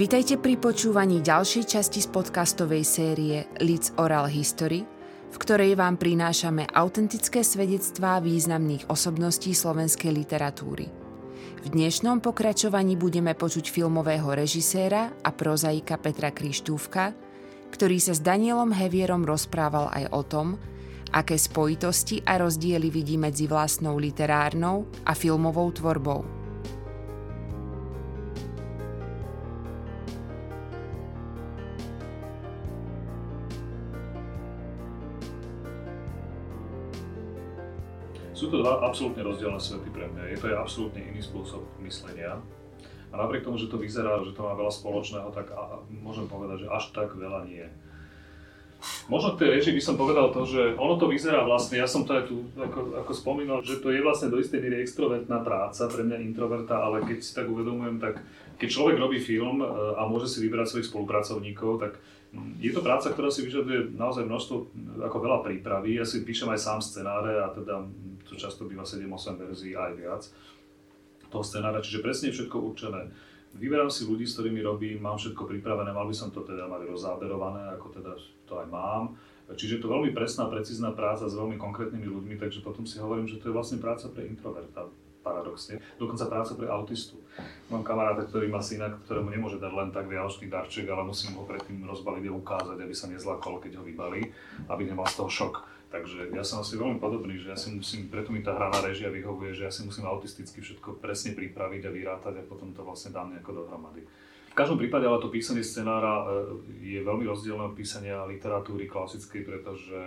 Vitajte pri počúvaní ďalšej časti z podcastovej série Leeds Oral History, v ktorej vám prinášame autentické svedectvá významných osobností slovenskej literatúry. V dnešnom pokračovaní budeme počuť filmového režiséra a prozaika Petra Krištúvka, ktorý sa s Danielom Hevierom rozprával aj o tom, aké spojitosti a rozdiely vidí medzi vlastnou literárnou a filmovou tvorbou. Sú to dva absolútne rozdielne svety pre mňa. Je to je absolútne iný spôsob myslenia. A napriek tomu, že to vyzerá, že to má veľa spoločného, tak a, môžem povedať, že až tak veľa nie. Možno k tej reži by som povedal to, že ono to vyzerá vlastne, ja som to aj tu ako, ako spomínal, že to je vlastne do istej míry extrovertná práca, pre mňa introverta, ale keď si tak uvedomujem, tak keď človek robí film e, a môže si vybrať svojich spolupracovníkov, tak je to práca, ktorá si vyžaduje naozaj množstvo, ako veľa prípravy. Ja si píšem aj sám scenáre a teda to často býva 7-8 verzií aj viac toho scenára, čiže presne všetko určené. Vyberám si ľudí, s ktorými robím, mám všetko pripravené, mal by som to teda mať rozzáberované, ako teda to aj mám. Čiže to veľmi presná, precízna práca s veľmi konkrétnymi ľuďmi, takže potom si hovorím, že to je vlastne práca pre introverta paradoxne, dokonca práca pre autistu. Mám kamaráta, ktorý má syna, ktorému nemôže dať len tak vianočný darček, ale musím ho predtým rozbaliť a ukázať, aby sa nezlakol, keď ho vybalí, aby nemal z toho šok. Takže ja som asi veľmi podobný, že ja si musím, preto mi tá hra režia vyhovuje, že ja si musím autisticky všetko presne pripraviť a vyrátať a potom to vlastne dám nejako dohromady. V každom prípade ale to písanie scenára e, je veľmi rozdielne od písania literatúry klasickej, pretože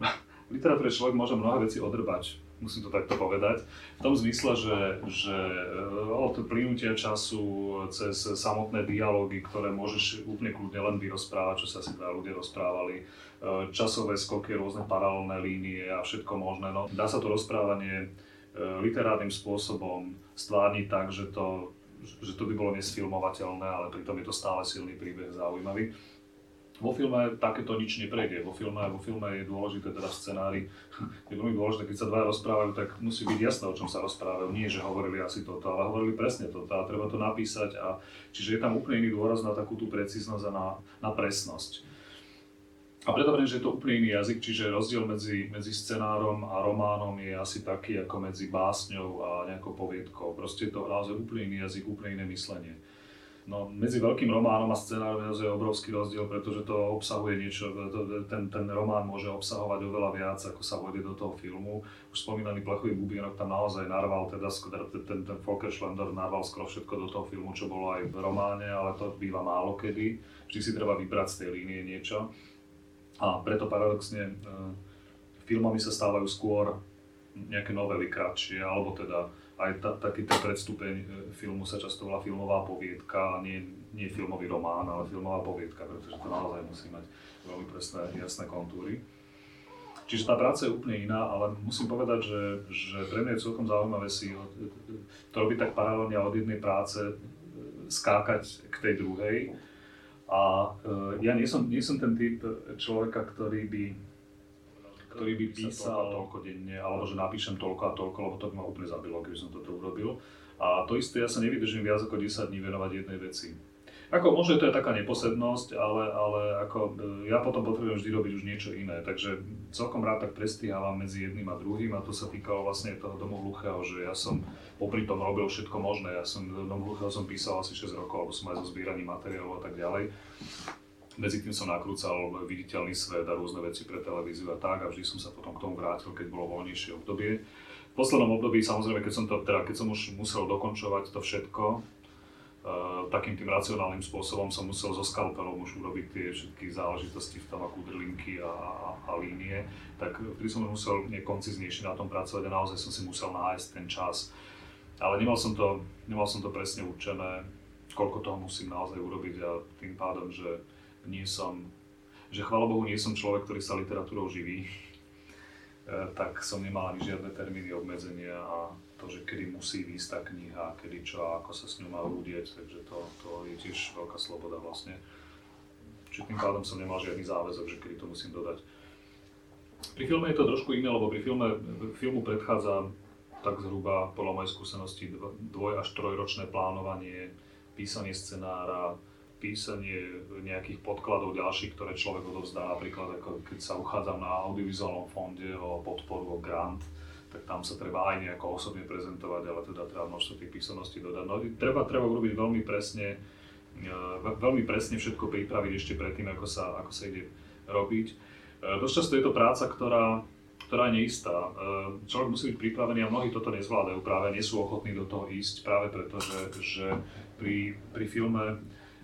v literatúre človek môže mnohé veci odrbať musím to takto povedať, v tom zmysle, že, že eh, od plynutia času cez samotné dialógy, ktoré môžeš úplne kľudne len vyrozprávať, čo sa si dva ľudia rozprávali, eh, časové skoky, rôzne paralelné línie a všetko možné. No, dá sa to rozprávanie literárnym spôsobom stvárniť tak, že to, že to by bolo nesfilmovateľné, ale pritom je to stále silný príbeh, zaujímavý. Vo filme takéto nič neprejde. Vo filme, vo filme je dôležité, teda scenári, je veľmi dôležité, keď sa dva rozprávajú, tak musí byť jasné, o čom sa rozprávajú. Nie, že hovorili asi toto, ale hovorili presne toto a treba to napísať. A, čiže je tam úplne iný dôraz na takú tú precíznosť a na, na presnosť. A preto vrem, že je to úplne iný jazyk, čiže rozdiel medzi, medzi scenárom a románom je asi taký ako medzi básňou a nejakou poviedkou. Proste je to naozaj úplne iný jazyk, úplne iné myslenie. No, medzi veľkým románom a scenárom je obrovský rozdiel, pretože to obsahuje niečo, ten, ten román môže obsahovať oveľa viac, ako sa vojde do toho filmu. Už spomínaný plechový bubienok tam naozaj narval, teda ten, ten, ten Volker Schlender narval skoro všetko do toho filmu, čo bolo aj v románe, ale to býva málo kedy. Vždy si treba vybrať z tej línie niečo. A preto paradoxne e, filmami sa stávajú skôr nejaké novely kratšie, alebo teda aj ta, taký ten predstupeň e, filmu sa často volá filmová poviedka, nie, nie filmový román, ale filmová poviedka, pretože to naozaj musí mať veľmi presné, jasné kontúry. Čiže tá práca je úplne iná, ale musím povedať, že, že pre mňa je celkom zaujímavé si to robiť tak paralelne od jednej práce e, skákať k tej druhej. A e, ja nie som, nie som ten typ človeka, ktorý by ktorý by písal toľko denne, alebo že napíšem toľko a toľko, lebo to by ma úplne zabilo, keby som toto urobil. A to isté, ja sa nevydržím viac ako 10 dní venovať jednej veci. Ako možno to je taká neposednosť, ale, ale ako, e, ja potom potrebujem vždy robiť už niečo iné, takže celkom rád tak prestíhávam medzi jedným a druhým a to sa týkalo vlastne toho domu hluchého, že ja som popri tom robil všetko možné, ja som dom hluchého som písal asi 6 rokov, alebo som aj zo zbieraním materiálov a tak ďalej medzi tým som nakrúcal viditeľný svet a rôzne veci pre televíziu a tak a vždy som sa potom k tomu vrátil, keď bolo voľnejšie obdobie. V poslednom období samozrejme, keď som, to, teda, keď som už musel dokončovať to všetko, Uh, takým tým racionálnym spôsobom som musel so skalpelom už urobiť tie všetky záležitosti v tom, ako drlinky a, a, a línie, tak vtedy som musel nekonciznejšie na tom pracovať a naozaj som si musel nájsť ten čas. Ale nemal som to, nemal som to presne určené, koľko toho musím naozaj urobiť a tým pádom, že nie som, že chvála Bohu nie som človek, ktorý sa literatúrou živí, e, tak som nemal ani žiadne termíny obmedzenia a to, že kedy musí výjsť tá kniha, kedy čo a ako sa s ňou má udieť, takže to, to je tiež veľká sloboda vlastne. Čiže tým pádom som nemal žiadny záväzok, že kedy to musím dodať. Pri filme je to trošku iné, lebo pri filme, filmu predchádza tak zhruba podľa mojej skúsenosti dvoj až trojročné plánovanie, písanie scenára, písanie nejakých podkladov ďalších, ktoré človek odovzdá, napríklad ako keď sa uchádzam na audiovizuálnom fonde o podporu, o grant, tak tam sa treba aj nejako osobne prezentovať, ale teda treba množstvo tých písomností dodať. No, treba, treba urobiť veľmi presne, e, veľmi presne všetko pripraviť ešte predtým, ako sa, ako sa ide robiť. E, dosť často je to práca, ktorá, ktorá je neistá. E, človek musí byť pripravený a mnohí toto nezvládajú, práve nie sú ochotní do toho ísť, práve preto, že, že pri, pri filme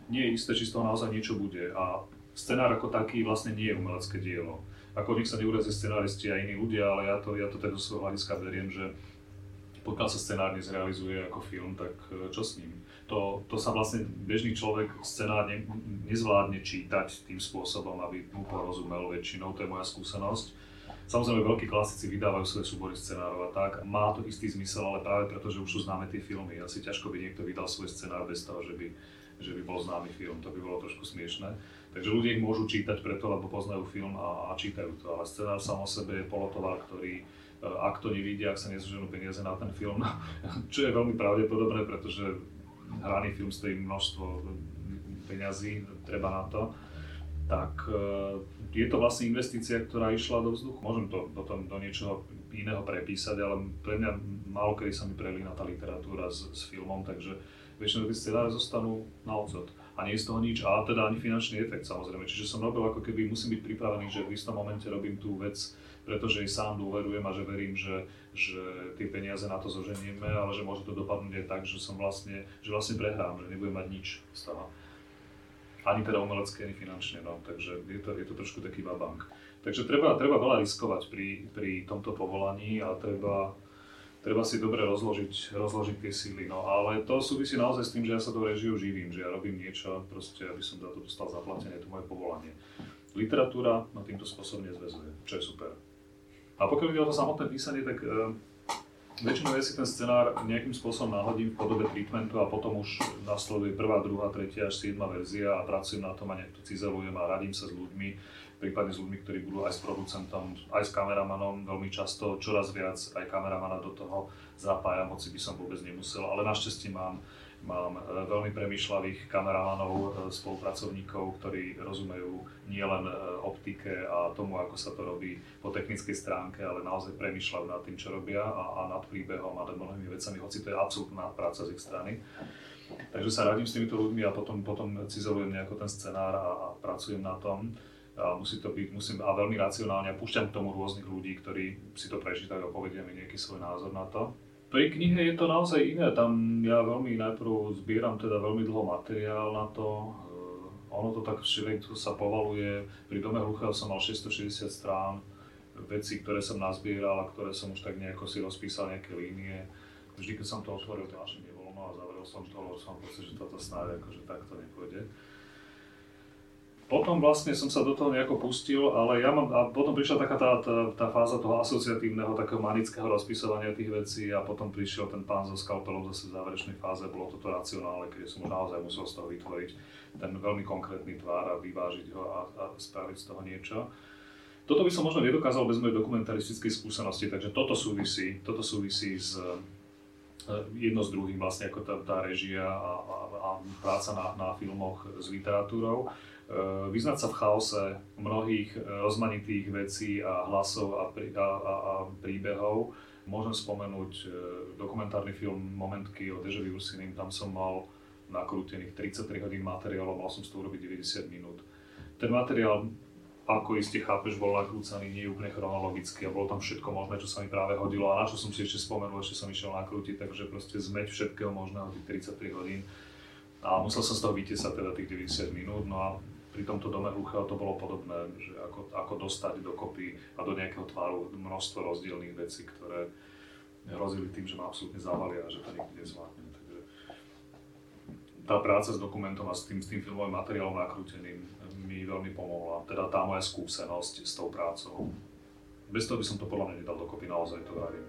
nie je isté, či z toho naozaj niečo bude. A scenár ako taký vlastne nie je umelecké dielo. Ako nech sa neurazia scenáristi a iní ľudia, ale ja to, ja to teda svojho hľadiska veriem, že pokiaľ sa scenár nezrealizuje ako film, tak e, čo s ním? To, to sa vlastne bežný človek scenár ne, nezvládne čítať tým spôsobom, aby mu porozumel väčšinou, to je moja skúsenosť. Samozrejme, veľkí klasici vydávajú svoje súbory scenárov a tak, má to istý zmysel, ale práve preto, že už sú známe tie filmy. Asi ťažko by niekto vydal svoj scenár bez toho, že by že by bol známy film, to by bolo trošku smiešné. Takže ľudia ich môžu čítať preto, lebo poznajú film a, a čítajú to, ale scenár sám o sebe je polotovar, ktorý e, ak to nevidia, ak sa nezoženú peniaze na ten film, čo je veľmi pravdepodobné, pretože hraný film stojí množstvo peňazí, treba na to, tak e, je to vlastne investícia, ktorá išla do vzduchu. Môžem to potom do niečoho iného prepísať, ale pre mňa málo kedy sa mi prelína tá literatúra s, s filmom, takže väčšinou tie scenáre zostanú na odzod. A nie je z toho nič, a teda ani finančný efekt samozrejme. Čiže som robil ako keby, musím byť pripravený, že v istom momente robím tú vec, pretože jej sám dôverujem a že verím, že, že tie peniaze na to zoženieme, ale že môže to dopadnúť aj tak, že som vlastne, že vlastne prehrám, že nebudem mať nič z toho. Ani teda umelecké, ani finančne, no. Takže je to, je to trošku taký vabank. Takže treba, treba veľa riskovať pri, pri tomto povolaní a treba, treba si dobre rozložiť, rozložiť tie síly. No ale to súvisí naozaj s tým, že ja sa do režiu živím, že ja robím niečo, proste, aby som za to dostal zaplatené, to moje povolanie. Literatúra ma týmto spôsobom nezväzuje, čo je super. A pokiaľ ide o to samotné písanie, tak e, väčšinou ja si ten scenár nejakým spôsobom náhodím v podobe treatmentu a potom už nasleduje prvá, druhá, tretia až siedma verzia a pracujem na tom a nejak to cizelujem a radím sa s ľuďmi prípadne s ľuďmi, ktorí budú aj s producentom, aj s kameramanom, veľmi často čoraz viac aj kameramana do toho zapájam, hoci by som vôbec nemusel, ale našťastie mám, mám e, veľmi premyšľavých kameramanov, e, spolupracovníkov, ktorí rozumejú nielen e, optike a tomu, ako sa to robí po technickej stránke, ale naozaj premyšľajú nad tým, čo robia a, a nad príbehom a nad mnohými vecami, hoci to je absolútna práca z ich strany. Takže sa radím s týmito ľuďmi a potom, potom cizelujem nejako ten scenár a, a pracujem na tom musí to byť, musím, a veľmi racionálne, púšťam k tomu rôznych ľudí, ktorí si to prečítajú a povedia mi nejaký svoj názor na to. Pri knihe je to naozaj iné, tam ja veľmi najprv zbieram teda veľmi dlho materiál na to, uh, ono to tak všelijako sa povaluje, pri Dome hluchého som mal 660 strán, veci, ktoré som nazbieral a ktoré som už tak nejako si rozpísal nejaké línie. Vždy, keď som to otvoril, to naše nebolo, no a zavrel som to, lebo som pocit, že toto snáď akože takto nepôjde potom vlastne som sa do toho nejako pustil, ale ja mám, a potom prišla taká tá, tá, tá fáza toho asociatívneho, takého manického rozpisovania tých vecí a potom prišiel ten pán so skalpelom zase v záverečnej fáze, bolo toto racionálne, keď som naozaj musel z toho vytvoriť ten veľmi konkrétny tvár a vyvážiť ho a, a spraviť z toho niečo. Toto by som možno nedokázal bez mojej dokumentaristickej skúsenosti, takže toto súvisí, toto súvisí s, e, jedno s druhým, vlastne ako tá, tá režia a, a, a práca na, na filmoch s literatúrou. Eh, vyznať sa v chaose mnohých eh, rozmanitých vecí a hlasov a, prí, a, a, a príbehov. Môžem spomenúť eh, dokumentárny film Momentky o Dežovi Ursinim, tam som mal nakrútených 33 hodín materiálov, mal som z toho urobiť 90 minút. Ten materiál, ako iste chápeš, bol nakrúcaný nie úplne chronologicky a bolo tam všetko možné, čo sa mi práve hodilo a na čo som si ešte spomenul, ešte som išiel nakrútiť, takže proste zmeť všetkého možného tých 33 hodín. A musel som z toho vytiesať teda tých 90 minút, no a pri tomto dome hluchého to bolo podobné, že ako, ako dostať dokopy a do nejakého tvaru množstvo rozdielných vecí, ktoré hrozili tým, že ma absolútne zavalia a že to nikdy nezvládnem. Takže tá práca s dokumentom a s tým, s tým filmovým materiálom nakrúteným mi veľmi pomohla. Teda tá moja skúsenosť s tou prácou. Bez toho by som to podľa mňa nedal dokopy, naozaj to vravím.